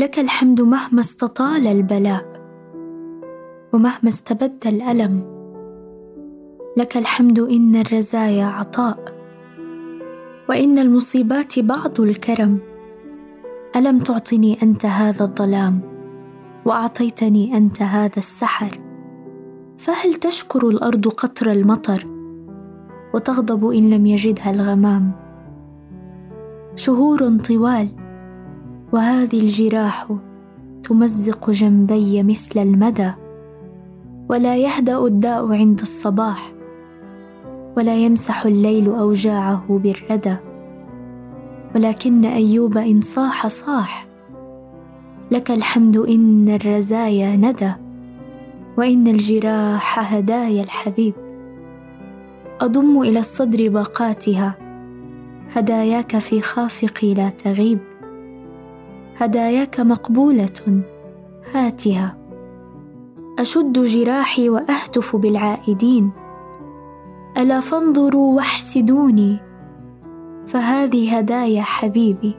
لك الحمد مهما استطال البلاء ومهما استبد الألم. لك الحمد إن الرزايا عطاء وإن المصيبات بعض الكرم. ألم تعطني أنت هذا الظلام وأعطيتني أنت هذا السحر؟ فهل تشكر الأرض قطر المطر وتغضب إن لم يجدها الغمام؟ شهور طوال وهذه الجراح تمزق جنبي مثل المدى ولا يهدأ الداء عند الصباح ولا يمسح الليل أوجاعه بالردى. ولكن أيوب إن صاح صاح. لك الحمد إن الرزايا ندى وإن الجراح هدايا الحبيب. أضم إلى الصدر باقاتها هداياك في خافقي لا تغيب. هداياك مقبولة. هاتها. أشد جراحي وأهتف بالعائدين. ألا فانظروا واحسدوني. فهذه هدايا حبيبي.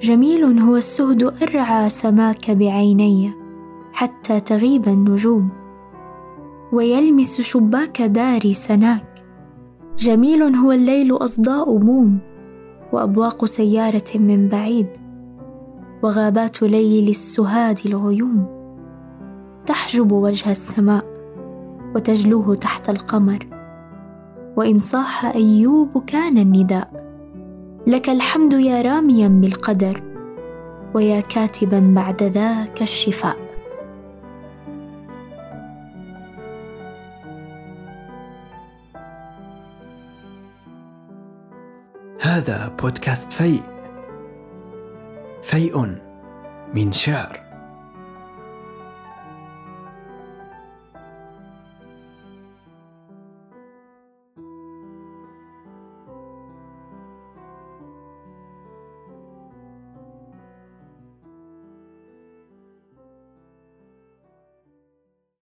جميل هو السهد أرعى سماك بعيني حتى تغيب النجوم. ويلمس شباك داري سناك. جميل هو الليل أصداء موم. وأبواق سيارة من بعيد. وغابات ليل السهاد الغيوم تحجب وجه السماء وتجلوه تحت القمر. وإن صاح أيوب كان النداء. لك الحمد يا راميا بالقدر ويا كاتبا بعد ذاك الشفاء. هذا بودكاست فيء. فيء من شعر.